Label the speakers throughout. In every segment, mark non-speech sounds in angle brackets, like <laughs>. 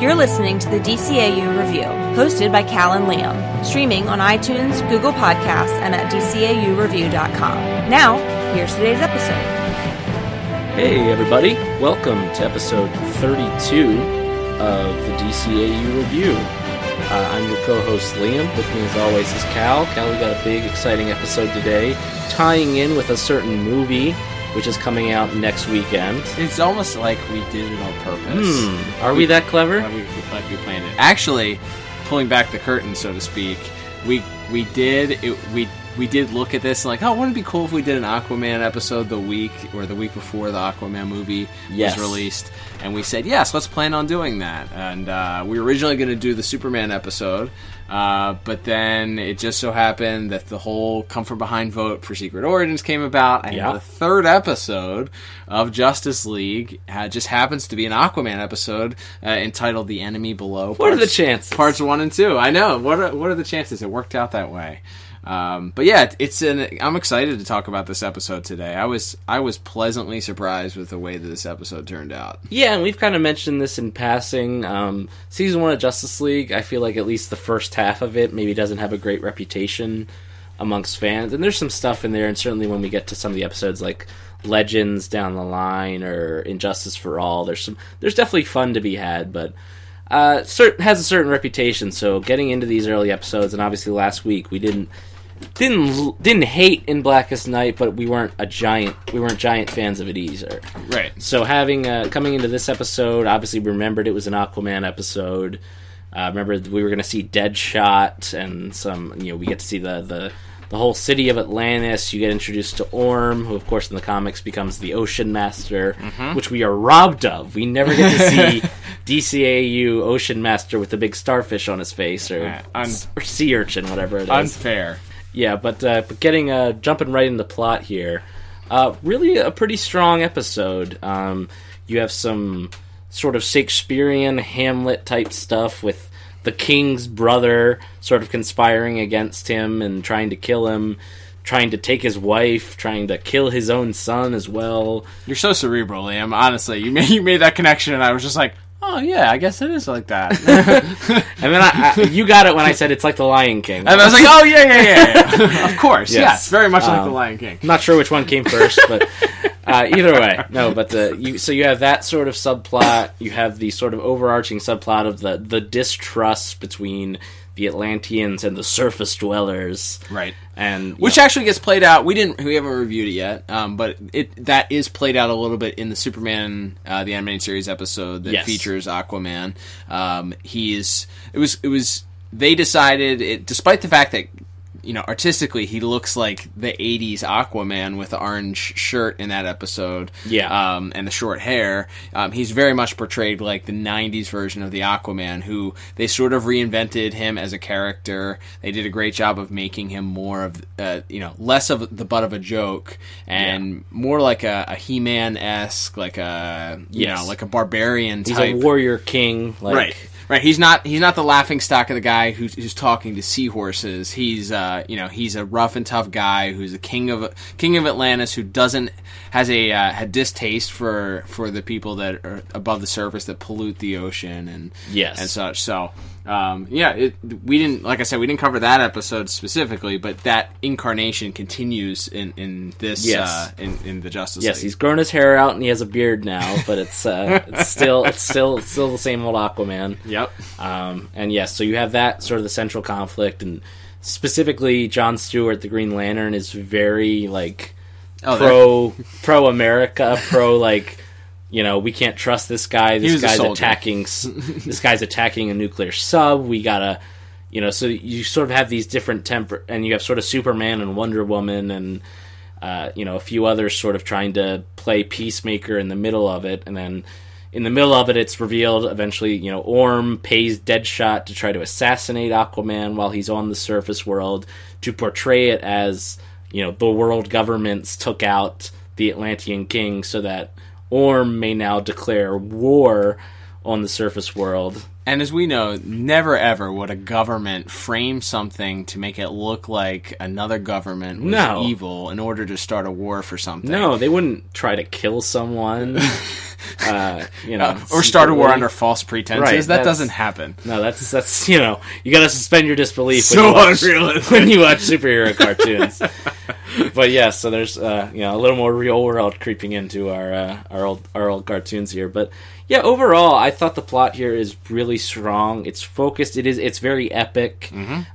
Speaker 1: You're listening to the DCAU Review, hosted by Cal and Liam, streaming on iTunes, Google Podcasts, and at DCAUReview.com. Now, here's today's episode.
Speaker 2: Hey, everybody. Welcome to episode 32 of the DCAU Review. Uh, I'm your co host, Liam. With me, as always, is Cal. Cal, we got a big, exciting episode today, tying in with a certain movie which is coming out next weekend.
Speaker 3: It's almost like we did it on purpose.
Speaker 2: Hmm. Are we that clever?
Speaker 3: Like we, like we planned it. Actually, pulling back the curtain, so to speak, we we did it. We we did look at this and like, oh, wouldn't it be cool if we did an Aquaman episode the week or the week before the Aquaman movie
Speaker 2: Yes.
Speaker 3: was released? And we said yes, let's plan on doing that. And uh, we were originally going to do the Superman episode, uh, but then it just so happened that the whole come from behind vote for Secret Origins came about, and
Speaker 2: Yeah.
Speaker 3: the third episode of Justice League uh, just happens to be an Aquaman episode uh, entitled "The Enemy Below."
Speaker 2: What are the chances?
Speaker 3: Parts one and two. I know. What are what are the chances? It worked out that way. Um, but yeah, it's an. I'm excited to talk about this episode today. I was I was pleasantly surprised with the way that this episode turned out.
Speaker 2: Yeah, and we've kind of mentioned this in passing. Um, season one of Justice League, I feel like at least the first half of it maybe doesn't have a great reputation amongst fans. And there's some stuff in there, and certainly when we get to some of the episodes like Legends down the line or Injustice for All, there's some there's definitely fun to be had, but uh, certain has a certain reputation. So getting into these early episodes, and obviously last week we didn't didn't didn't hate in Blackest Night, but we weren't a giant we weren't giant fans of it either.
Speaker 3: Right.
Speaker 2: So having uh, coming into this episode, obviously remembered it was an Aquaman episode. Uh, remember we were going to see Deadshot and some. You know, we get to see the the the whole city of Atlantis. You get introduced to Orm, who of course in the comics becomes the Ocean Master, which we are robbed of. We never get to <laughs> see DCAU Ocean Master with the big starfish on his face, or,
Speaker 3: Yeah, un-
Speaker 2: or sea urchin, whatever it is.
Speaker 3: Unfair.
Speaker 2: Yeah, but uh, but getting uh, jumping right into the plot here, uh, really a pretty strong episode. Um, you have some sort of Shakespearean Hamlet type stuff with the king's brother sort of conspiring against him and trying to kill him, trying to take his wife, trying to kill his own son as well.
Speaker 3: You're so cerebral, Liam. Honestly, you made you made that connection, and I was just like, oh yeah, I guess it is like that. <laughs>
Speaker 2: And then I, I, you got it when I said it's like the Lion King.
Speaker 3: And I was like, oh yeah, yeah, yeah, yeah. <laughs> of course,
Speaker 2: Yes.
Speaker 3: yes, very much like
Speaker 2: Um,
Speaker 3: the Lion King.
Speaker 2: I'm not sure which one came first, but uh, either way, no. But the you so you have that sort of subplot. You have the sort of overarching subplot of the the distrust between the Atlanteans and the surface dwellers,
Speaker 3: Right.
Speaker 2: and
Speaker 3: Which
Speaker 2: yeah,
Speaker 3: actually gets played out. We didn't. We haven't reviewed it yet. Um, but it that is played out a little bit in the Superman uh, the animated series episode that
Speaker 2: Yes.
Speaker 3: features Aquaman. Um, he's it was it was they decided it despite the fact that you know artistically he looks like the 80s aquaman with the orange shirt in that episode.
Speaker 2: Yeah.
Speaker 3: um, and the short hair. Um, he's very much portrayed like the 90s version of the aquaman who they sort of reinvented him as a character. They did a great job of making him more of uh, you know less of the butt of a joke and more like a, a he-man-esque like a you
Speaker 2: Yes.
Speaker 3: know like a barbarian
Speaker 2: he's
Speaker 3: type.
Speaker 2: a warrior king, like,
Speaker 3: right right he's not he's not the laughing stock of the guy who's, who's talking to seahorses he's uh you know he's a rough and tough guy who's the king of king of atlantis who doesn't has a uh, had distaste for for the people that are above the surface that pollute the ocean and
Speaker 2: Yes.
Speaker 3: and such so um, yeah, it, we didn't like I said we didn't cover that episode specifically, but that incarnation continues in in this
Speaker 2: Yes.
Speaker 3: uh, in in the Justice
Speaker 2: Yes,
Speaker 3: League.
Speaker 2: he's grown his hair out and he has a beard now, but it's uh, <laughs> it's still it's still it's still the same old Aquaman.
Speaker 3: Yep.
Speaker 2: Um, and yes, so you have that sort of the central conflict, and specifically John Stewart, the Green Lantern, is very like
Speaker 3: Oh,
Speaker 2: pro pro America, pro like you know we can't trust this guy. This guy's attacking. <laughs> this guy's attacking a nuclear sub. We gotta. You know, so you sort of have these different temper, and you have sort of Superman and Wonder Woman, and uh, you know a few others sort of trying to play peacemaker in the middle of it, and then in the middle of it, it's revealed eventually, you know, Orm pays Deadshot to try to assassinate Aquaman while he's on the surface world to portray it as, you know, the world governments took out the Atlantean king so that Orm may now declare war on the surface world.
Speaker 3: And as we know, never ever would a government frame something to make it look like another government was
Speaker 2: No.
Speaker 3: evil in order to start a war for something.
Speaker 2: No, they wouldn't try to kill someone. <laughs> uh, you know,
Speaker 3: or start a war under false pretenses.
Speaker 2: Right,
Speaker 3: that doesn't happen.
Speaker 2: No, that's that's you know you got to suspend your disbelief
Speaker 3: So
Speaker 2: when you watch, <laughs> when you watch superhero cartoons. <laughs> but yeah, so there's uh, you know a little more real world creeping into our uh, our old our old cartoons here. But yeah, overall, I thought the plot here is really strong. It's focused. It is. It's very epic.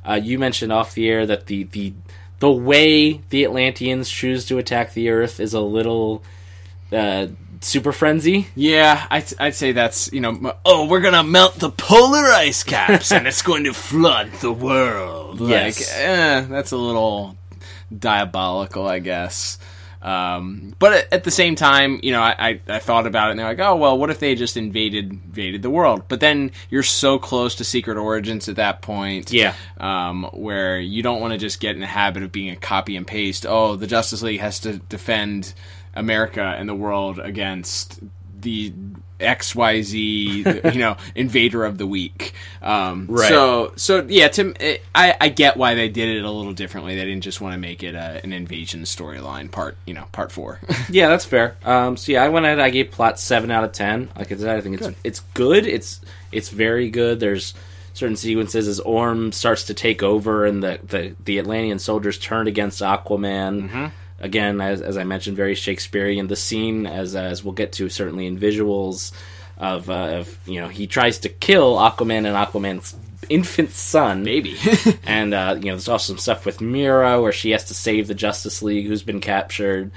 Speaker 2: Uh, you mentioned off the air that the the the way the Atlanteans choose to attack the Earth is a little uh, super frenzy.
Speaker 3: Yeah, I'd, I'd say that's you know. Oh, we're gonna melt the polar ice caps, and it's going to flood the world. <laughs>
Speaker 2: Yes.
Speaker 3: like, eh, that's a little diabolical, I guess. Um, but at, the same time, you know, I, I, I thought about it, and they're like, oh well, what if they just invaded invaded the world? But then you're so close to Secret Origins at that point,
Speaker 2: Yeah.
Speaker 3: um, where you don't want to just get in the habit of being a copy and paste. Oh, the Justice League has to defend America and the world against the XYZ, you know, <laughs> invader of the week. Um,
Speaker 2: Right.
Speaker 3: So, so yeah, Tim, it, I, I get why they did it a little differently. They didn't just want to make it a, an invasion storyline part, you know, part four. <laughs>
Speaker 2: Yeah, that's fair. Um, so yeah, I went ahead. I gave plot seven out of ten. Like I said, I think it's it's good. It's it's very good. There's certain sequences as Orm starts to take over, and the the, the Atlantean soldiers turn against Aquaman. Again, as, as I mentioned, very Shakespearean. The scene, as as we'll get to, certainly in visuals of uh, of you know he tries to kill Aquaman and Aquaman's infant son,
Speaker 3: Maybe. <laughs>
Speaker 2: and uh, you know there's also some stuff with Mera where she has to save the Justice League who's been captured.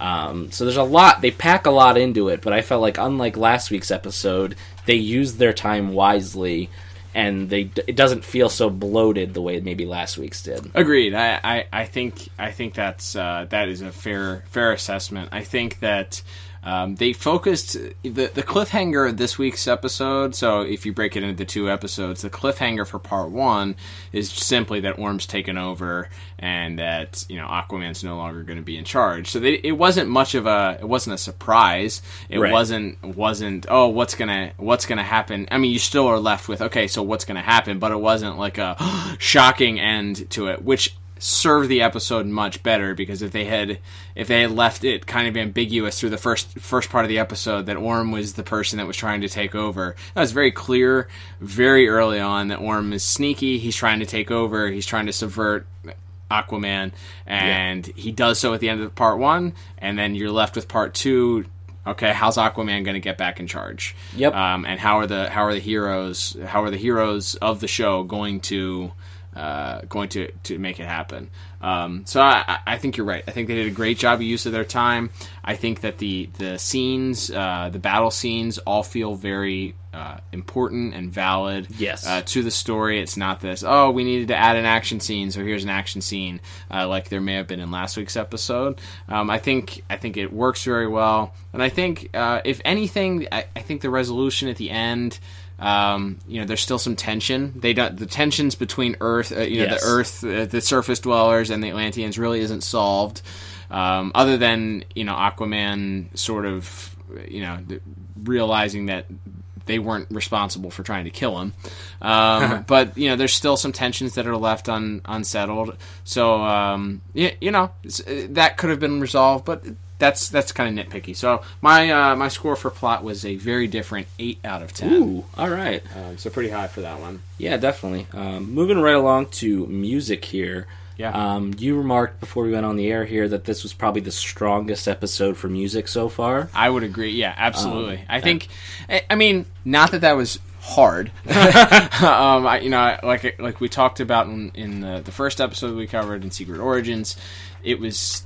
Speaker 2: Um, so there's a lot. They pack a lot into it, but I felt like unlike last week's episode, they used their time wisely, and they it doesn't feel so bloated the way maybe last week's did.
Speaker 3: Agreed. I, I, I think I think that's uh, that is a fair fair assessment. I think that um, they focused the the cliffhanger of this week's episode. So if you break it into the two episodes, the cliffhanger for part one is simply that Orm's taken over and that you know Aquaman's no longer going to be in charge. So they, it wasn't much of a it wasn't a surprise. It
Speaker 2: Right.
Speaker 3: wasn't wasn't oh what's gonna what's gonna happen. I mean you still are left with okay so what's gonna happen, but it wasn't like a <gasps> shocking end to it, which served the episode much better because if they had if they had left it kind of ambiguous through the first first part of the episode that Orm was the person that was trying to take over. That was very clear very early on that Orm is sneaky. He's trying to take over. He's trying to subvert Aquaman and he does so at the end of part 1 and then you're left with part 2 okay how's Aquaman going to get back in charge?
Speaker 2: Yep.
Speaker 3: um, and how are the how are the heroes how are the heroes of the show going to uh, going to, to make it happen. Um, so I, I- think you're right. I think they did a great job of use of their time. I think that the the scenes, uh, the battle scenes, all feel very uh, important and valid.
Speaker 2: Yes.
Speaker 3: Uh, to the story, it's not this. Oh, we needed to add an action scene, so here's an action scene, uh, like there may have been in last week's episode. Um, I think I think it works very well, and I think uh, if anything, I, I think the resolution at the end. Um, you know, there's still some tension. They don't the tensions between Earth, uh, you know,
Speaker 2: Yes.
Speaker 3: the Earth, uh, the surface dwellers, and the Atlanteans really isn't solved. Um, other than you know, Aquaman sort of you know realizing that they weren't responsible for trying to kill him. Um, <laughs> but you know, there's still some tensions that are left un, unsettled. So um, you, you know, uh, that could have been resolved, but that's that's kind of nitpicky. So my uh, my score for plot was a very different eight out of ten.
Speaker 2: Ooh, all right.
Speaker 3: Um, so pretty high for that one.
Speaker 2: Yeah, definitely. Um, moving right along to music here.
Speaker 3: Yeah.
Speaker 2: Um, you remarked before we went on the air here that this was probably the strongest episode for music so far.
Speaker 3: I would agree. Yeah, absolutely. I think. I, I mean, not that that was hard. <laughs> um, I, you know, like like we talked about in, in the, the first episode we covered in Secret Origins, it was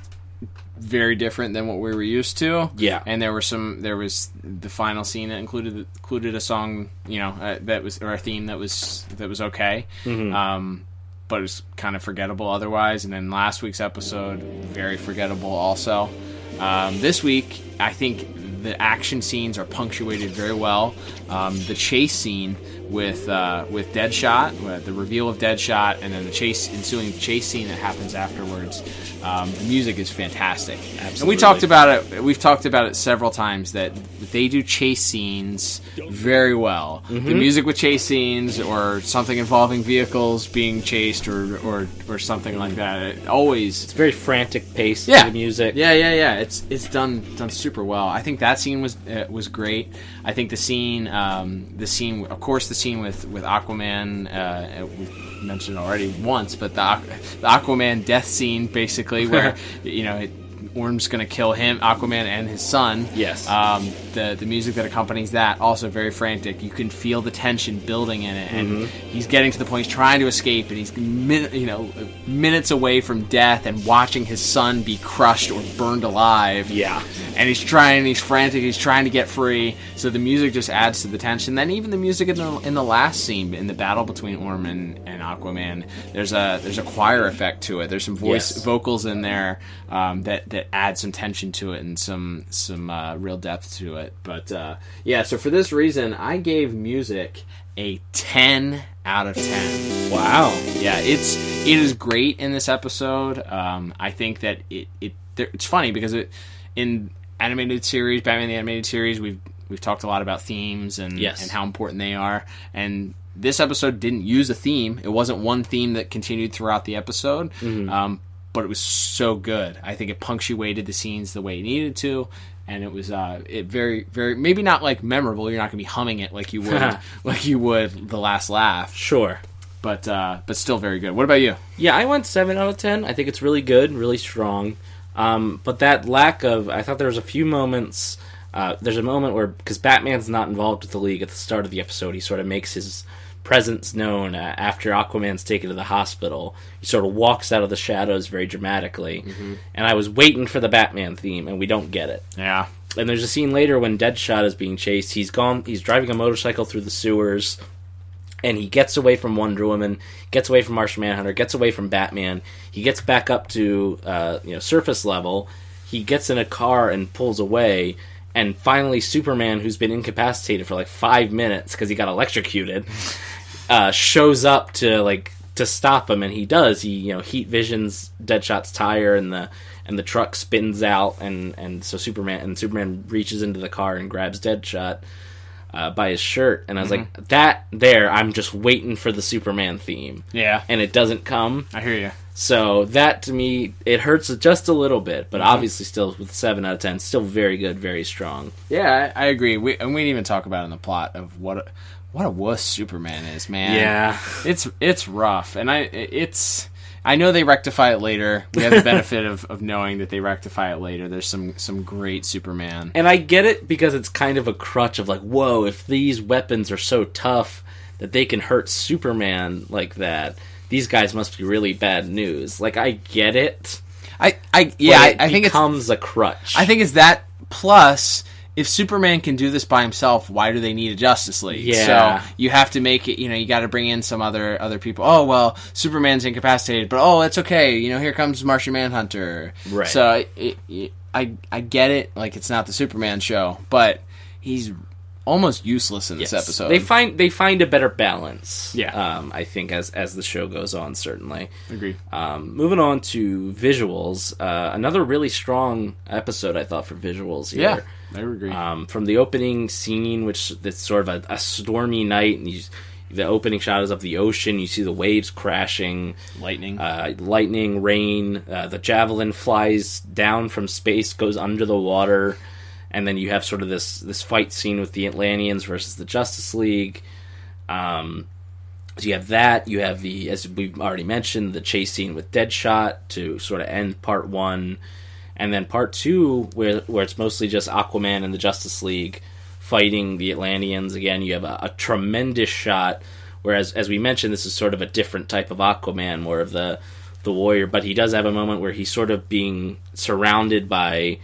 Speaker 3: very different than what we were used to.
Speaker 2: Yeah.
Speaker 3: and there were some. There was the final scene that included included a song. You know, uh, that was or a theme that was that was okay. Um, but it was kind of forgettable otherwise. And then last week's episode, very forgettable also. Um, this week, I think the action scenes are punctuated very well. Um, the chase scene with uh, with Deadshot, uh, the reveal of Deadshot, and then the chase ensuing chase scene that happens afterwards. Um, the music is fantastic. And we talked about it. We've talked about it several times that they do chase scenes very well.
Speaker 2: Mm-hmm.
Speaker 3: The music with chase scenes or something involving vehicles being chased or or, or something like that. It always
Speaker 2: It's very frantic pace
Speaker 3: yeah
Speaker 2: the music.
Speaker 3: Yeah, yeah, yeah. It's it's done done super well. I think that scene was uh, was great. I think the scene, um, the scene, of course, the scene with with Aquaman. Uh, we mentioned already once, but the, the Aquaman death scene, basically, where <laughs> you know. It, Orm's going to kill him, Aquaman, and his son.
Speaker 2: Yes.
Speaker 3: Um, the the music that accompanies that also very frantic. You can feel the tension building in it, and
Speaker 2: Mm-hmm.
Speaker 3: he's getting to the point he's trying to escape, and he's min- you know minutes away from death, and watching his son be crushed or burned alive.
Speaker 2: Yeah.
Speaker 3: And he's trying, he's frantic, he's trying to get free. So the music just adds to the tension. Then even the music in the, in the last scene, in the battle between Orm and, and Aquaman, there's a there's a choir effect to it. There's some voice
Speaker 2: Yes.
Speaker 3: vocals in there um, that that add some tension to it and some some uh, real depth to it. But uh, yeah, so for this reason, I gave music a ten out of ten.
Speaker 2: Wow.
Speaker 3: Yeah, it's it is great in this episode. Um, I think that it it there, it's funny because it in animated series, Batman the animated series, we've we've talked a lot about themes and
Speaker 2: Yes.
Speaker 3: and how important they are. And this episode didn't use a theme. It wasn't one theme that continued throughout the episode. Um, but it was so good. I think it punctuated the scenes the way it needed to, and it was uh, it very very maybe not like memorable. You're not going to be humming it like you would <laughs> <laughs> like you would the last laugh
Speaker 2: Sure.
Speaker 3: but uh, but still very good. What about you?
Speaker 2: Yeah, I went seven out of ten. I think it's really good, really strong. Um, but that lack of, I thought there was a few moments. Uh, there's a moment where because Batman's not involved with the League at the start of the episode, he sort of makes his presence known uh, after Aquaman's taken to the hospital. He sort of walks out of the shadows very dramatically, and I was waiting for the Batman theme, and we don't get it.
Speaker 3: Yeah,
Speaker 2: And there's a scene later when Deadshot is being chased. He's gone. He's driving a motorcycle through the sewers, and he gets away from Wonder Woman, gets away from Martian Manhunter, gets away from Batman. He gets back up to uh, you know surface level. He gets in a car and pulls away. And finally, Superman, who's been incapacitated for like five minutes because he got electrocuted, uh, shows up to like to stop him, and he does. He you know heat visions Deadshot's tire, and the and the truck spins out, and and so Superman and Superman reaches into the car and grabs Deadshot uh, by his shirt, and I was like, that there, I'm just waiting for the Superman theme,
Speaker 3: yeah,
Speaker 2: and it doesn't come.
Speaker 3: I hear you.
Speaker 2: So that to me, it hurts just a little bit, but obviously still with seven out of ten, still very good, very strong.
Speaker 3: Yeah, I, I agree. We and we didn't even talk about in the plot of what what a wuss Superman is, man.
Speaker 2: Yeah.
Speaker 3: it's it's rough, and I it's. I know they rectify it later. We have the <laughs> benefit of, of knowing that they rectify it later. There's some some great Superman.
Speaker 2: And I get it because it's kind of a crutch of like, whoa, if these weapons are so tough that they can hurt Superman like that, these guys must be really bad news. Like, I get it.
Speaker 3: I I yeah, I, I think it
Speaker 2: becomes a crutch.
Speaker 3: I think it's that plus if Superman can do this by himself, why do they need a Justice League?
Speaker 2: Yeah.
Speaker 3: So you have to make it. You know, you got to bring in some other other people. Oh well, Superman's incapacitated, but oh, it's okay. You know, here comes Martian Manhunter.
Speaker 2: Right.
Speaker 3: So it, it, I I get it. Like it's not the Superman show, but he's almost useless in this
Speaker 2: Yes.
Speaker 3: episode.
Speaker 2: They find they find a better balance.
Speaker 3: Yeah.
Speaker 2: um, I think as as the show goes on, certainly.
Speaker 3: agree.
Speaker 2: Um, moving on to visuals, uh, another really strong episode I thought for visuals here.
Speaker 3: Yeah, I agree.
Speaker 2: um, from the opening scene, which that's sort of a, a stormy night, and you, the opening shot is of the ocean. You see the waves crashing,
Speaker 3: Lightning.
Speaker 2: uh, lightning, rain. Uh, the javelin flies down from space, goes under the water, and then you have sort of this this fight scene with the Atlanteans versus the Justice League. Um, so you have that. You have the, as we've already mentioned, the chase scene with Deadshot to sort of end part one, and then part two, where where it's mostly just Aquaman and the Justice League fighting the Atlanteans. Again, you have a, a tremendous shot. Whereas, as we mentioned, this is sort of a different type of Aquaman, more of the the warrior. But he does have a moment where he's sort of being surrounded by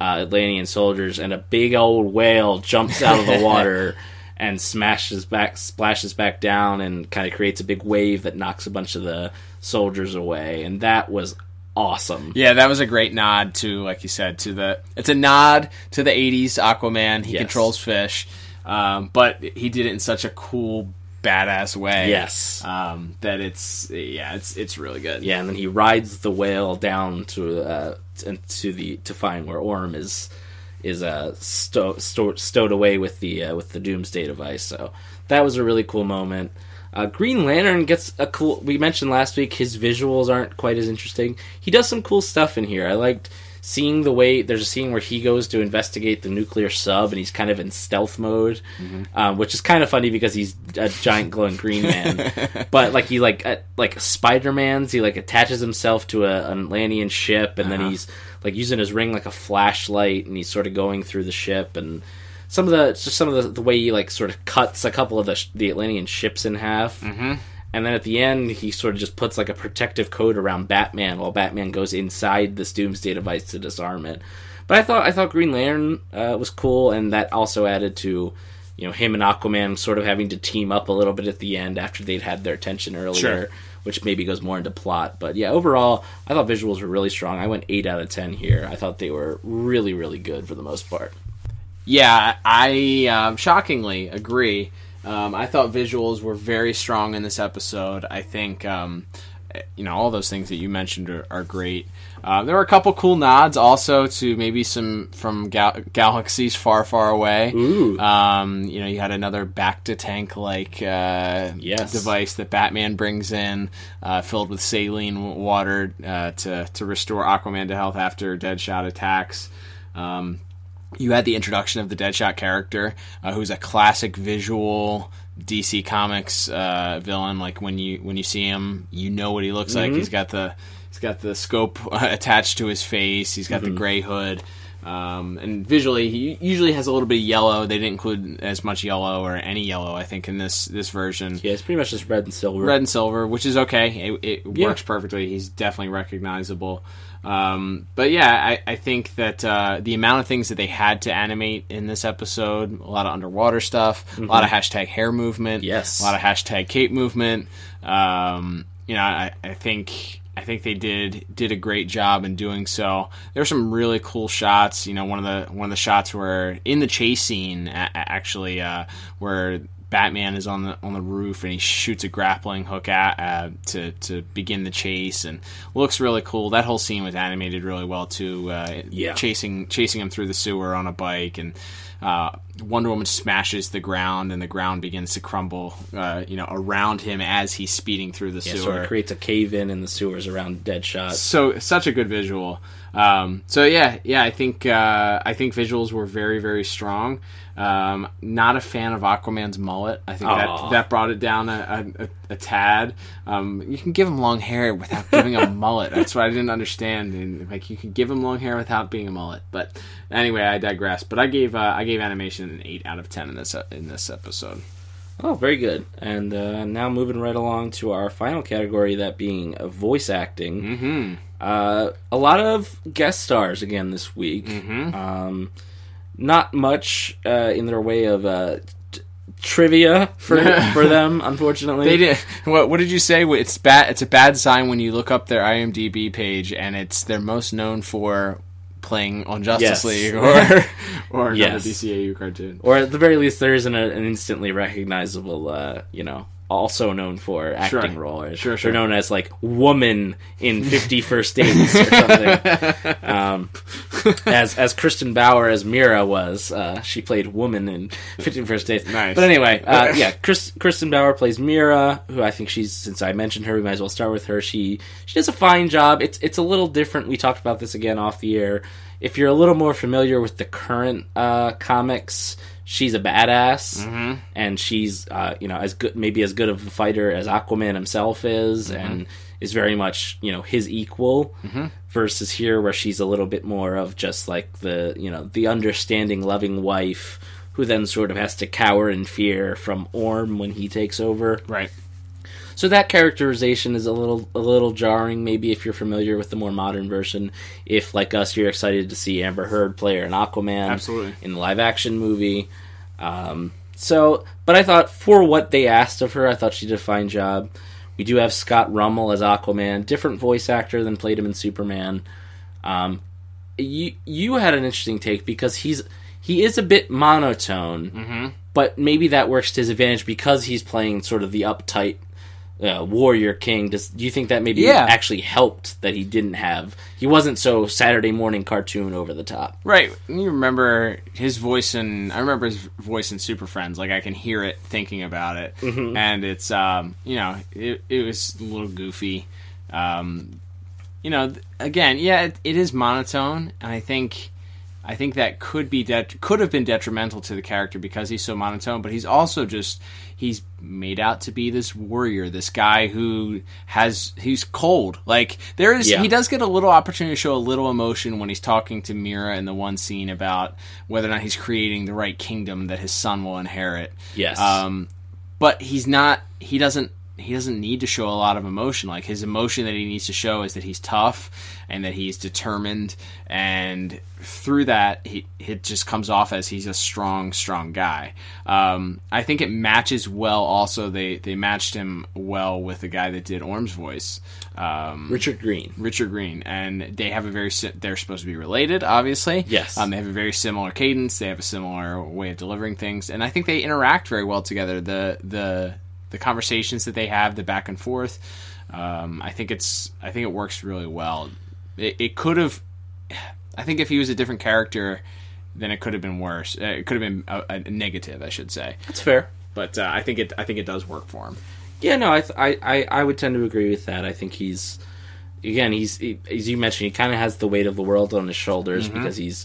Speaker 2: uh, Atlantean soldiers, and a big old whale jumps out of the <laughs> water and smashes back, splashes back down, and kind of creates a big wave that knocks a bunch of the soldiers away. And that was awesome.
Speaker 3: Yeah, that was a great nod to, like you said, to the. It's a nod to the '80s Aquaman. He
Speaker 2: Yes.
Speaker 3: controls fish, um, but he did it in such a cool, badass way.
Speaker 2: Yes.
Speaker 3: um, that it's yeah, it's it's really good.
Speaker 2: Yeah, and then he rides the whale down to uh, to the to find where Orm is is uh, sto- sto- stowed away with the uh, with the Doomsday device. So that was a really cool moment. Uh, Green Lantern gets a cool. We mentioned last week his visuals aren't quite as interesting. He does some cool stuff in here. I liked seeing the way there's a scene where he goes to investigate the nuclear sub and he's kind of in stealth mode, um, which is kind of funny because he's a giant glowing green man. <laughs> but like he like uh, like Spider Man's, he like attaches himself to a, an Atlantean ship and then he's like using his ring like a flashlight and he's sort of going through the ship and some of the just some of the, the way he like sort of cuts a couple of the the Atlantean ships in half. Mm-hmm. And then at the end, he sort of just puts like a protective coat around Batman, while Batman goes inside this Doomsday device to disarm it. But I thought I thought Green Lantern uh, was cool, and that also added to you know him and Aquaman sort of having to team up a little bit at the end after they'd had their tension earlier,
Speaker 3: Sure.
Speaker 2: which maybe goes more into plot. But yeah, overall, I thought visuals were really strong. I went eight out of ten here. I thought they were really really good for the most part.
Speaker 3: Yeah, I um, shockingly agree. Um, I thought visuals were very strong in this episode. I think, um, you know, all those things that you mentioned are, are great. Uh, there were a couple cool nods also to maybe some from gal- galaxies far, far away. Um, you know, you had another bacta tank like uh,
Speaker 2: Yes.
Speaker 3: device that Batman brings in, uh, filled with saline water uh, to to restore Aquaman to health after Deadshot attacks. Um, you had the introduction of the Deadshot character, uh, who's a classic visual DC Comics uh, villain. Like when you when you see him, you know what he looks like. He's got the he's got the scope attached to his face. He's got the gray hood. Um, and visually, he usually has a little bit of yellow. They didn't include as much yellow or any yellow, I think, in this this version
Speaker 2: Yeah, it's pretty much just red and silver.
Speaker 3: red and silver, which is okay. It, it
Speaker 2: Yeah.
Speaker 3: works perfectly. He's definitely recognizable. Um, but yeah, I, I think that uh, the amount of things that they had to animate in this episode, a lot of underwater stuff, a lot of hashtag hair movement,
Speaker 2: Mm-hmm. Yes.
Speaker 3: a lot of hashtag cape movement. Um, you know, I, I think I think they did did a great job in doing so. There were some really cool shots. You know, one of the one of the shots where in the chase scene, a- actually, uh, where Batman is on the on the roof and he shoots a grappling hook at uh, to to begin the chase and looks really cool. That whole scene was animated really well too. Uh,
Speaker 2: Yeah.
Speaker 3: chasing chasing him through the sewer on a bike and. Uh, Wonder Woman smashes the ground, and the ground begins to crumble, uh, you know, around him as he's speeding through the
Speaker 2: Yeah,
Speaker 3: sewer
Speaker 2: sort of creates a cave in in the sewers around Deadshot.
Speaker 3: so such a good visual. Um, so yeah, yeah, I think uh, I think visuals were very very strong. Um, not a fan of Aquaman's mullet. I think that that brought it down a, a, a tad. Um, you can give him long hair without giving him a <laughs> mullet. That's what I didn't understand. And, like you can give him long hair without being a mullet. But anyway, I digress. But I gave uh, I gave animation an eight out of ten in this in this episode.
Speaker 2: Oh, very good. And uh, now moving right along to our final category, that being uh, voice acting.
Speaker 3: Mm-hmm.
Speaker 2: Uh, a lot of guest stars again this week.
Speaker 3: Mm-hmm.
Speaker 2: Um, not much uh, in their way of uh, t- trivia for <laughs> for them, unfortunately.
Speaker 3: They did. What, what did you say? It's bad. It's a bad sign when you look up their IMDb page and it's they're most known for playing on Justice
Speaker 2: Yes.
Speaker 3: League <laughs> or or another
Speaker 2: Yes.
Speaker 3: DCAU cartoon.
Speaker 2: or at the very least, there isn't a, an instantly recognizable, uh, you know, also known for acting
Speaker 3: Sure.
Speaker 2: role. Or
Speaker 3: Sure, sure.
Speaker 2: They're known as like woman in Fifty First Dates or something. <laughs> um, as as Kristin Bauer as Mera was, uh, she played woman in Fifty First Dates.
Speaker 3: Nice.
Speaker 2: But anyway, uh, <laughs> yeah, Chris, Kristin Bauer plays Mera, who I think she's since I mentioned her, we might as well start with her. She she does a fine job. It's it's a little different. We talked about this again off the air. If you're a little more familiar with the current uh, comics, she's a badass, mm-hmm. and she's uh, you know as good, maybe as good of a fighter as Aquaman himself is, mm-hmm. and is very much you know his equal. Mm-hmm. Versus here, where she's a little bit more of just like the you know the understanding, loving wife who then sort of has to cower in fear from Orm when he takes over.
Speaker 3: Right.
Speaker 2: So that characterization is a little a little jarring. Maybe if you're familiar with the more modern version, if like us, you're excited to see Amber Heard play in Aquaman,
Speaker 3: Absolutely.
Speaker 2: in the live action movie. Um, so, but I thought for what they asked of her, I thought she did a fine job. We do have Scott Rummell as Aquaman, different voice actor than played him in Superman. Um, you you had an interesting take because he's he is a bit monotone,
Speaker 3: Mm-hmm.
Speaker 2: but maybe that works to his advantage because he's playing sort of the uptight uh, warrior king. Does do you think that maybe
Speaker 3: Yeah.
Speaker 2: actually helped that he didn't have he wasn't so Saturday morning cartoon over the top?
Speaker 3: Right. You remember his voice in I remember his voice in Super Friends. Like I can hear it thinking about it, and it's um you know it, it was a little goofy. Um, you know, again, yeah, it, it is monotone, and I think, I think that could be det- could have been detrimental to the character because he's so monotone. But he's also just he's made out to be this warrior, this guy who has he's cold. Like there is,
Speaker 2: Yeah.
Speaker 3: he does get a little opportunity to show a little emotion when he's talking to Mera in the one scene about whether or not he's creating the right kingdom that his son will inherit.
Speaker 2: Yes.
Speaker 3: Um, but he's not. He doesn't. He doesn't need to show a lot of emotion. Like his emotion that he needs to show is that he's tough and that he's determined, and through that, he it just comes off as he's a strong, strong guy. Um, I think it matches well. Also, they they matched him well with the guy that did Orm's voice. Um,
Speaker 2: Richard Green.
Speaker 3: Richard Green, and they have a very si- they're supposed to be related, obviously.
Speaker 2: Yes.
Speaker 3: um, they have a very similar cadence. They have a similar way of delivering things, and I think they interact very well together. The the the conversations that they have, the back and forth. Um, I think it's I think it works really well. It, it could have. I think if he was a different character, then it could have been worse. Uh, it could have been a, a negative, I should say.
Speaker 2: That's fair.
Speaker 3: But uh, I think it I think it does work for him.
Speaker 2: Yeah, no, I, th- I, I, I would tend to agree with that. I think he's, again, he's he, as you mentioned, he kind of has the weight of the world on his shoulders because he's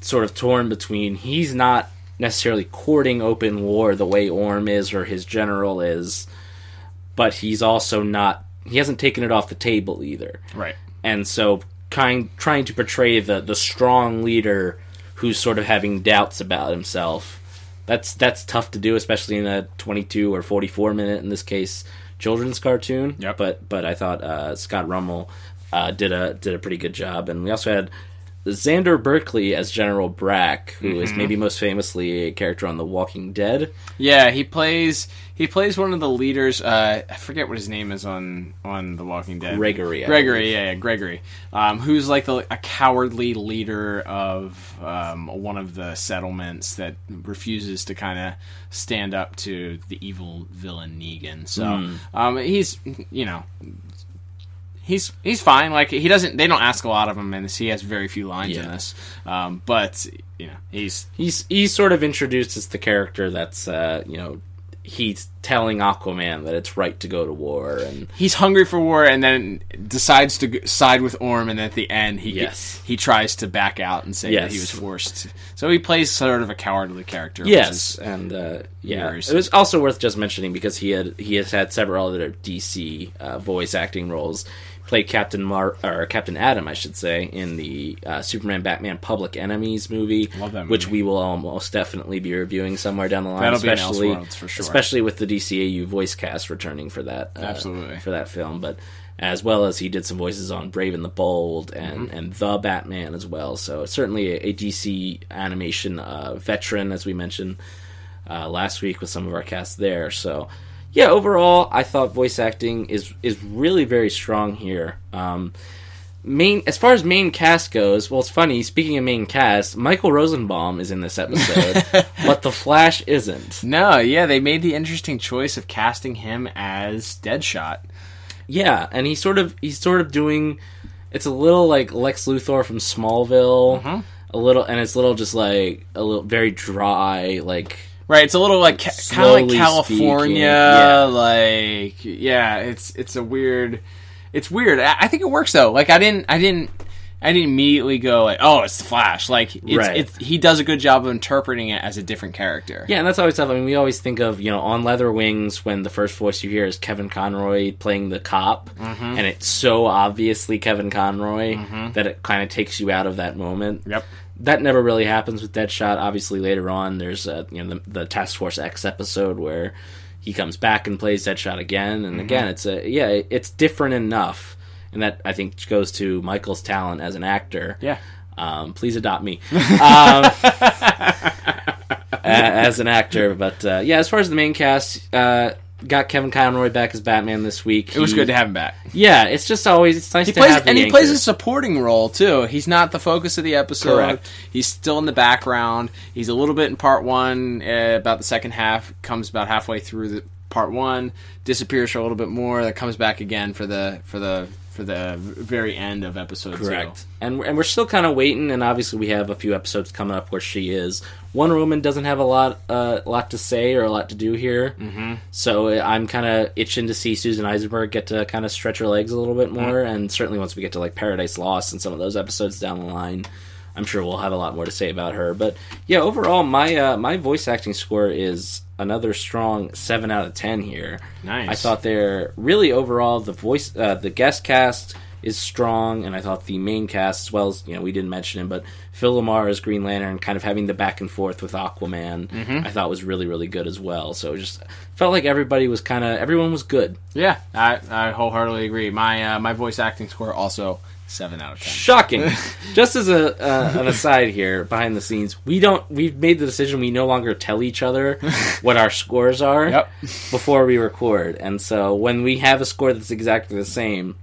Speaker 2: sort of torn between. He's not necessarily courting open war the way Orm is or his general is, but he's also not. He hasn't taken it off the table either.
Speaker 3: Right.
Speaker 2: and so trying trying to portray the the strong leader who's sort of having doubts about himself that's that's tough to do especially in a 22 or 44 minute in this case children's cartoon
Speaker 3: Yep.
Speaker 2: but but i thought uh, scott rummell uh, did a did a pretty good job and we also had Xander Berkeley as General Brack, who is maybe most famously a character on The Walking Dead.
Speaker 3: Yeah, he plays he plays one of the leaders. Uh, I forget what his name is on on The Walking Dead.
Speaker 2: Gregory, I
Speaker 3: Gregory, yeah, yeah, Gregory. Um, who's like the, a cowardly leader of um, one of the settlements that refuses to kind of stand up to the evil villain Negan. So
Speaker 2: Hmm.
Speaker 3: um, he's you know. He's he's fine. Like he doesn't. They don't ask a lot of him, and he has very few lines in this. Um, but you know, he's
Speaker 2: He's he's sort of introduced as the character that's uh, you know he's telling Aquaman that it's right to go to war and
Speaker 3: he's hungry for war and then decides to side with Orm and at the end he
Speaker 2: Yes.
Speaker 3: he tries to back out and say that he was forced. So he plays sort of a cowardly character. which
Speaker 2: yes
Speaker 3: is-
Speaker 2: and uh, yeah it was also worth just mentioning because he had he has had several other DC uh, voice acting roles played Captain Mar or Captain Atom I should say in the uh, Superman Batman Public Enemies movie
Speaker 3: Love that
Speaker 2: which we will almost definitely be reviewing somewhere down the line
Speaker 3: That'll
Speaker 2: especially
Speaker 3: for sure.
Speaker 2: especially with the DCAU voice cast returning for that uh,
Speaker 3: Absolutely.
Speaker 2: for that film but as well as he did some voices on Brave and the Bold and,
Speaker 3: Mm-hmm.
Speaker 2: and The Batman as well. So certainly a, a DC animation uh, veteran, as we mentioned uh, last week with some of our casts there. So yeah, overall, I thought voice acting is is really very strong here. Um, main as far as main cast goes, well, it's funny. Speaking of main cast, Michael Rosenbaum is in this episode, <laughs> but the Flash isn't.
Speaker 3: no, yeah, they made the interesting choice of casting him as Deadshot.
Speaker 2: Yeah, and he's sort of he's sort of doing. It's a little like Lex Luthor from Smallville. A little, and it's a little just like a little very dry, like
Speaker 3: Right, it's a little like kind of like California,
Speaker 2: yeah.
Speaker 3: like yeah, it's it's a weird, it's weird. I, I think it works though. Like I didn't, I didn't, I didn't immediately go like, oh, it's the Flash. Like it's,
Speaker 2: Right.
Speaker 3: it's he does a good job of interpreting it as a different character.
Speaker 2: Yeah, and that's always tough. I mean, we always think of you know on Leather Wings when the first voice you hear is Kevin Conroy playing the cop, mm-hmm. and it's so obviously Kevin Conroy mm-hmm. that it kind of takes you out of that moment.
Speaker 3: Yep.
Speaker 2: That never really happens with Deadshot. Obviously, later on, there's uh, you know the, the Task Force X episode where he comes back and plays Deadshot again, and again, it's a yeah, it's different enough, and that I think goes to Michael's talent as an actor.
Speaker 3: Yeah.
Speaker 2: Um, please adopt me <laughs> um, a- as an actor. But uh, yeah, as far as the main cast, uh, got Kevin Conroy back as Batman this week.
Speaker 3: It was good to have him back.
Speaker 2: Yeah, it's just always it's nice
Speaker 3: He
Speaker 2: to
Speaker 3: plays
Speaker 2: have the
Speaker 3: and he
Speaker 2: anchor.
Speaker 3: plays a supporting role too. He's not the focus of the episode.
Speaker 2: Correct.
Speaker 3: He's still in the background. He's a little bit in part one. Uh, about the second half, comes about halfway through the part one, disappears for a little bit more. That comes back again for the for the for the very end of episode
Speaker 2: Correct.
Speaker 3: two.
Speaker 2: And and we're still kind of waiting, and obviously we have a few episodes coming up where she is Wonder Woman doesn't have a lot, uh, lot to say or a lot to do here. Mm-hmm. So I'm kind of itching to see Susan Eisenberg get to kind of stretch her legs a little bit more, and certainly once we get to like Paradise Lost and some of those episodes down the line, I'm sure we'll have a lot more to say about her. But yeah, overall, my uh, my voice acting score is another strong seven out of ten here.
Speaker 3: Nice.
Speaker 2: I thought they're really overall the voice, uh, the guest cast is strong, and I thought the main cast as well as you know we didn't mention him, but Phil LaMarr as Green Lantern, kind of having the back and forth with Aquaman, I thought was really really good as well. So it just felt like everybody was kind of everyone was good.
Speaker 3: Yeah, I, I wholeheartedly agree. My uh, my voice acting score also seven out of ten.
Speaker 2: Shocking. <laughs> Just as a uh, an aside here, behind the scenes, we don't. We've made the decision we no longer tell each other <laughs> what our scores are
Speaker 3: Yep.
Speaker 2: before we record, and so when we have a score that's exactly the same,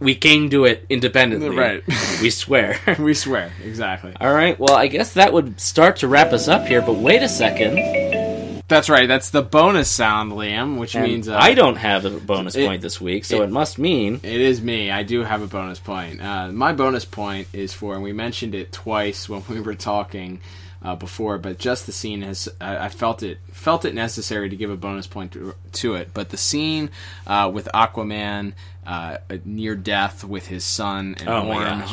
Speaker 2: we can do it independently.
Speaker 3: Right. <laughs>
Speaker 2: We swear. <laughs>
Speaker 3: We swear exactly.
Speaker 2: All right. Well, I guess that would start to wrap us up here. But wait a second.
Speaker 3: That's right. That's the bonus sound, Liam, which
Speaker 2: And
Speaker 3: means uh,
Speaker 2: I don't have a bonus
Speaker 3: it-
Speaker 2: point this week, so
Speaker 3: it-
Speaker 2: it, must mean
Speaker 3: It is me. I do have a bonus point. Uh, my bonus point is for, and we mentioned it twice <laughs> when we were talking uh, before, but just the scene has. I, I felt it felt it necessary to give a bonus point to, to it. But the scene uh, with Aquaman uh, near death with his son and
Speaker 2: Oh
Speaker 3: Orm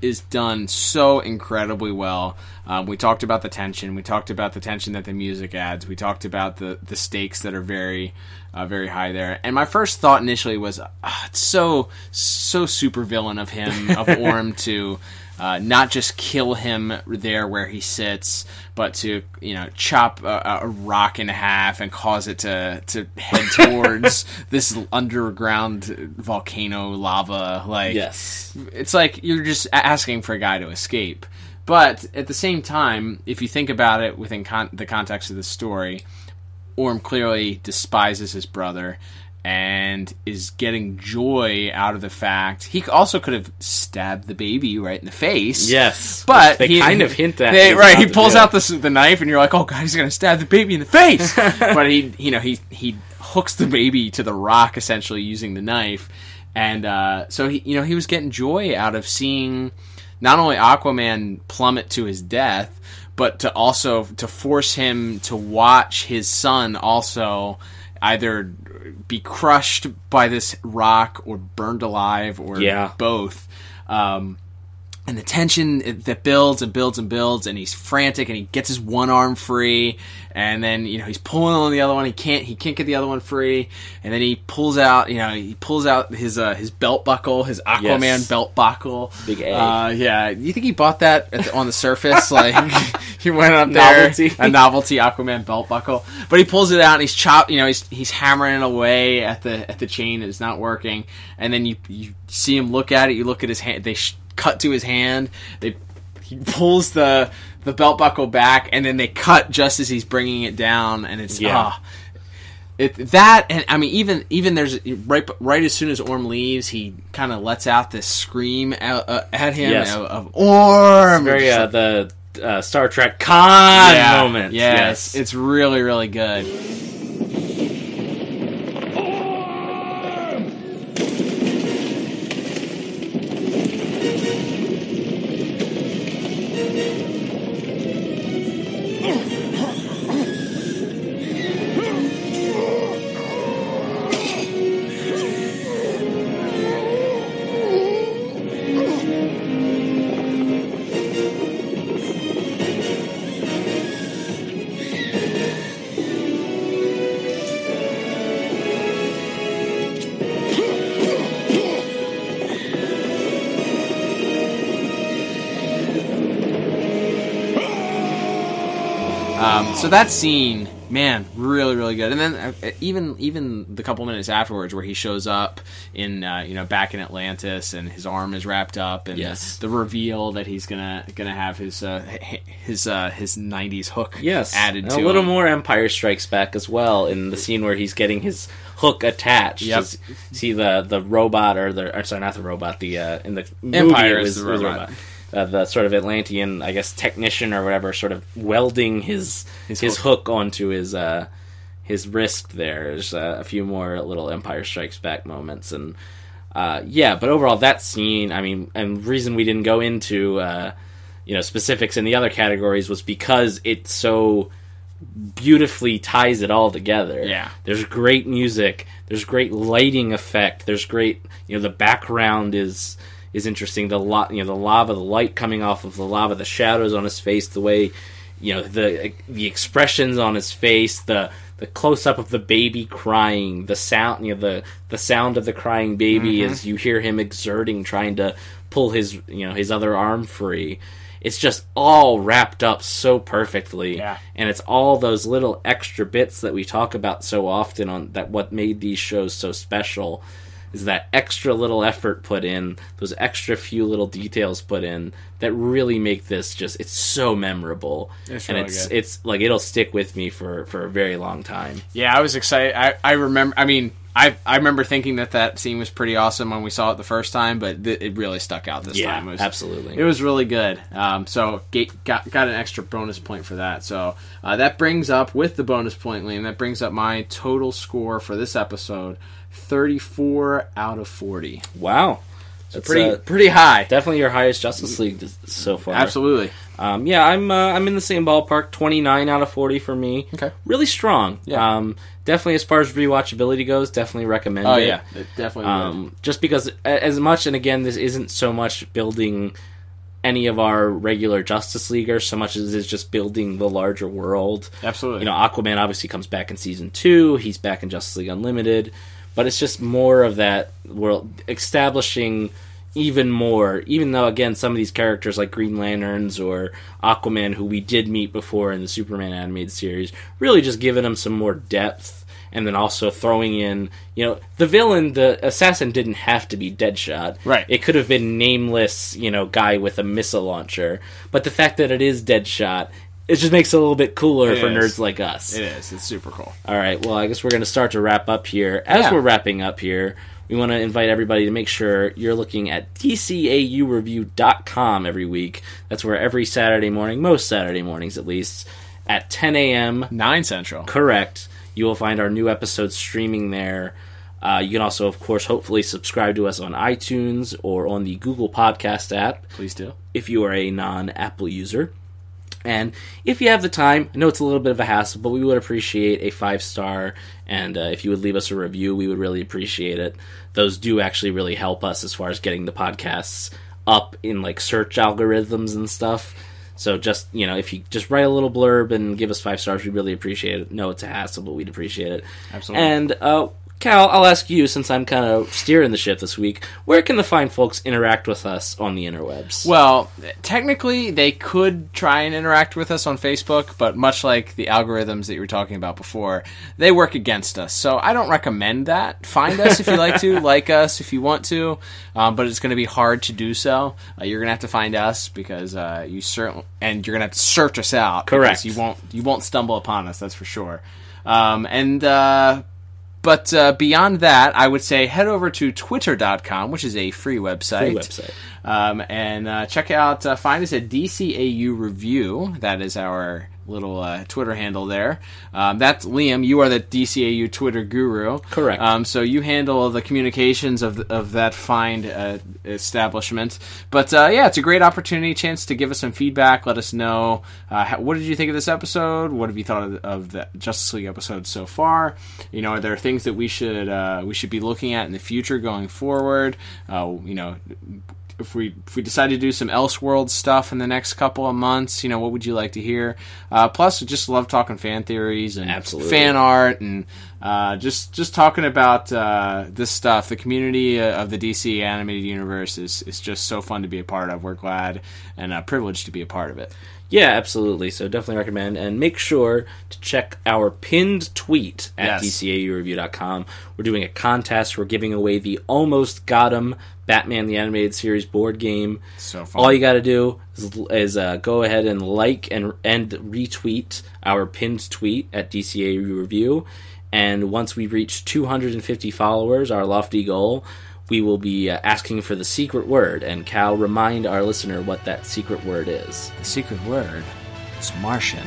Speaker 3: is done so incredibly well. Um, we talked about the tension. We talked about the tension that the music adds. We talked about the the stakes that are very uh, very high there. And my first thought initially was, ah, it's so so super villain of him of <laughs> Orm to. Uh, not just kill him there where he sits, but to you know chop a, a rock in half and cause it to to head <laughs> towards this underground volcano lava. Like
Speaker 2: yes.
Speaker 3: it's like you're just asking for a guy to escape. But at the same time, if you think about it within con- the context of the story, Orm clearly despises his brother and is getting joy out of the fact he also could have stabbed the baby right in the face.
Speaker 2: Yes,
Speaker 3: but
Speaker 2: they
Speaker 3: he-
Speaker 2: kind of hint that
Speaker 3: they- right. He pulls out the the knife, and you're like, "Oh God, he's gonna stab the baby in the face!" <laughs> but he, you know, he he hooks the baby to the rock essentially using the knife, and uh, so he, you know, he was getting joy out of seeing not only Aquaman plummet to his death, but to also to force him to watch his son also either be crushed by this rock or burned alive or
Speaker 2: Yeah.
Speaker 3: both. Um, and the tension that builds and builds and builds, and he's frantic, and he gets his one arm free, and then you know he's pulling on the other one. He can't he can't get the other one free, and then he pulls out you know he pulls out his uh, his belt buckle, his Aquaman
Speaker 2: Yes.
Speaker 3: belt buckle.
Speaker 2: Big A.
Speaker 3: Uh, yeah, you think he bought that at the, on the surface? <laughs> like he went up there,
Speaker 2: Novelty.
Speaker 3: a novelty Aquaman belt buckle, but he pulls it out and he's chop. You know, he's he's hammering it away at the at the chain. It's not working, and then you you see him look at it. You look at his hand. They sh- cut to his hand. They he pulls the the belt buckle back, and then they cut just as he's bringing it down, and it's
Speaker 2: Yeah.
Speaker 3: ah. It, that and I mean even even there's right right as soon as Orm leaves he kind of lets out this scream at, uh, at him
Speaker 2: Yes.
Speaker 3: of, of Orm
Speaker 2: very uh, the uh, Star Trek Khan
Speaker 3: yeah,
Speaker 2: moment.
Speaker 3: Yes, it's really really good. That scene, man, really, really good. And then uh, even even the couple minutes afterwards, where he shows up in uh, you know back in Atlantis, and his arm is wrapped up, and
Speaker 2: Yes.
Speaker 3: the, the reveal that he's gonna gonna have his uh, his uh, his '90s hook
Speaker 2: Yes,
Speaker 3: added
Speaker 2: And
Speaker 3: to
Speaker 2: a little
Speaker 3: him.
Speaker 2: more Empire Strikes Back as well in the scene where he's getting his hook attached.
Speaker 3: Yep.
Speaker 2: See the the robot or the or sorry not the robot the uh, in the movie
Speaker 3: Empire
Speaker 2: it
Speaker 3: is the
Speaker 2: was
Speaker 3: robot.
Speaker 2: Uh, the sort of Atlantean, I guess, technician or whatever, sort of welding his
Speaker 3: His
Speaker 2: his,
Speaker 3: hook.
Speaker 2: hook. onto his uh, his wrist. There. There's uh, a few more little Empire Strikes Back moments, and uh, yeah. But overall, that scene, I mean, and the reason we didn't go into uh, you know specifics in the other categories was because it so beautifully ties it all together.
Speaker 3: Yeah.
Speaker 2: There's great music, there's great lighting effect, there's great you know the background is is interesting. The lo- you know the lava, the light coming off of the lava, the shadows on his face, the way you know the the expressions on his face, the the close up of the baby crying, the sound you know the the sound of the crying baby
Speaker 3: Mm-hmm.
Speaker 2: as you hear him exerting, trying to pull his you know his other arm free. It's just all wrapped up so perfectly,
Speaker 3: Yeah.
Speaker 2: and it's all those little extra bits that we talk about so often on that what made these shows so special is that extra little effort put in, those extra few little details put in that really make this just it's so memorable.
Speaker 3: It's
Speaker 2: and
Speaker 3: really
Speaker 2: it's
Speaker 3: good.
Speaker 2: it's like it'll stick with me for for a very long time.
Speaker 3: Yeah, I was excited. I, I remember. I mean, I I remember thinking that that scene was pretty awesome when we saw it the first time, but th- it really stuck out this
Speaker 2: Yeah,
Speaker 3: time. It was,
Speaker 2: absolutely.
Speaker 3: It was really good. Um, so ga- got got an extra bonus point for that. So uh, that brings up with the bonus point, Liam. That brings up my total score for this episode: thirty-four out of forty.
Speaker 2: Wow. That's
Speaker 3: Pretty
Speaker 2: uh,
Speaker 3: pretty high.
Speaker 2: definitely your highest Justice League so far.
Speaker 3: Absolutely.
Speaker 2: Um, yeah, I'm uh, I'm in the same ballpark. 29 out of 40 for me.
Speaker 3: Okay.
Speaker 2: Really strong.
Speaker 3: Yeah.
Speaker 2: Um, definitely as far as rewatchability goes, definitely recommend
Speaker 3: Oh
Speaker 2: it.
Speaker 3: yeah, it definitely.
Speaker 2: Um, just because as much and again this isn't so much building any of our regular Justice Leaguers so much as it is just building the larger world.
Speaker 3: Absolutely.
Speaker 2: You know, Aquaman obviously comes back in season two. He's back in Justice League Unlimited, but it's just more of that world establishing even more. Even though again, some of these characters like Green Lanterns or Aquaman, who we did meet before in the Superman animated series, really just giving them some more depth. And then also throwing in, you know, the villain, the assassin didn't have to be Deadshot.
Speaker 3: Right.
Speaker 2: It could have been nameless, you know, guy with a missile launcher. But the fact that it is Deadshot, it just makes it a little bit cooler
Speaker 3: It
Speaker 2: for
Speaker 3: is.
Speaker 2: nerds like us.
Speaker 3: it is. It's super cool.
Speaker 2: All right. Well, I guess we're going to start to wrap up here. As
Speaker 3: Yeah.
Speaker 2: we're wrapping up here, we want to invite everybody to make sure you're looking at DCAUreview.com every week. That's where every Saturday morning, most Saturday mornings at least, at 10 a.m.
Speaker 3: Nine Central.
Speaker 2: Correct. You will find our new episodes streaming there. Uh, you can also, of course, hopefully subscribe to us on iTunes or on the Google Podcast app
Speaker 3: Please do.
Speaker 2: if you are a non Apple user. And if you have the time, I know it's a little bit of a hassle, but we would appreciate a five star. And uh, if you would leave us a review, we would really appreciate it. Those do actually really help us as far as getting the podcasts up in like search algorithms and stuff. So just you know, if you just write a little blurb and give us five stars, we really appreciate it. No, it's a hassle, but we'd appreciate it.
Speaker 3: Absolutely.
Speaker 2: And uh, Cal, I'll ask you since I'm kind of steering the ship this week. Where can the fine folks interact with us on the interwebs?
Speaker 3: Well, technically, they could try and interact with us on Facebook, but much like the algorithms that you were talking about before, they work against us. So I don't recommend that. Find us if you like to, <laughs> like us if you want to, um, but it's going to be hard to do so. Uh, you're going to have to find us because uh, you certainly, and you're going to have to search us out. because
Speaker 2: Correct.
Speaker 3: You won't, you won't stumble upon us. That's for sure. Um, and uh, but uh, beyond that, I would say head over to twitter.com, which is a free website.
Speaker 2: Free website.
Speaker 3: Um, and uh, check out, uh, find us at DCAU Review. That is our little uh, Twitter handle there. Um, that's Liam. You are the DCAU Twitter guru.
Speaker 2: Correct.
Speaker 3: Um, so you handle the communications of, of that fine uh, establishment. But uh, yeah, it's a great opportunity, chance to give us some feedback. Let us know uh, how, what did you think of this episode. What have you thought of, of the Justice League episode so far? You know, are there things that we should uh, we should be looking at in the future going forward? Uh, you know if we if we decide to do some Elseworld stuff in the next couple of months, you know, what would you like to hear? Uh, plus, we just love talking fan theories and
Speaker 2: Absolutely.
Speaker 3: fan art and uh, just just talking about uh, this stuff. The community uh, of the DC animated universe is is just so fun to be a part of. We're glad and uh, privileged to be a part of it.
Speaker 2: Yeah, absolutely. So definitely recommend and make sure to check our pinned tweet at
Speaker 3: Yes.
Speaker 2: DCAUreview.com. We're doing a contest. We're giving away the Almost Got 'Im Batman the Animated Series board game.
Speaker 3: So fun.
Speaker 2: All you got to do is, is uh, go ahead and like and and retweet our pinned tweet at DCAU Review. And once we reach 250 followers, our lofty goal, we will be uh, asking for the secret word. And Cal, remind our listener what that secret word is.
Speaker 3: the secret word is Martian.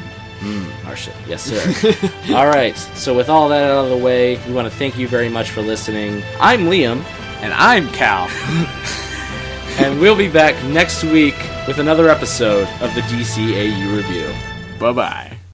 Speaker 2: Martian. Yes, sir. <laughs> all right. So, with all that out of the way, we want to thank you very much for listening. I'm Liam.
Speaker 3: And I'm Cal. <laughs>
Speaker 2: and we'll be back next week with another episode of the DCAU review.
Speaker 3: Bye bye.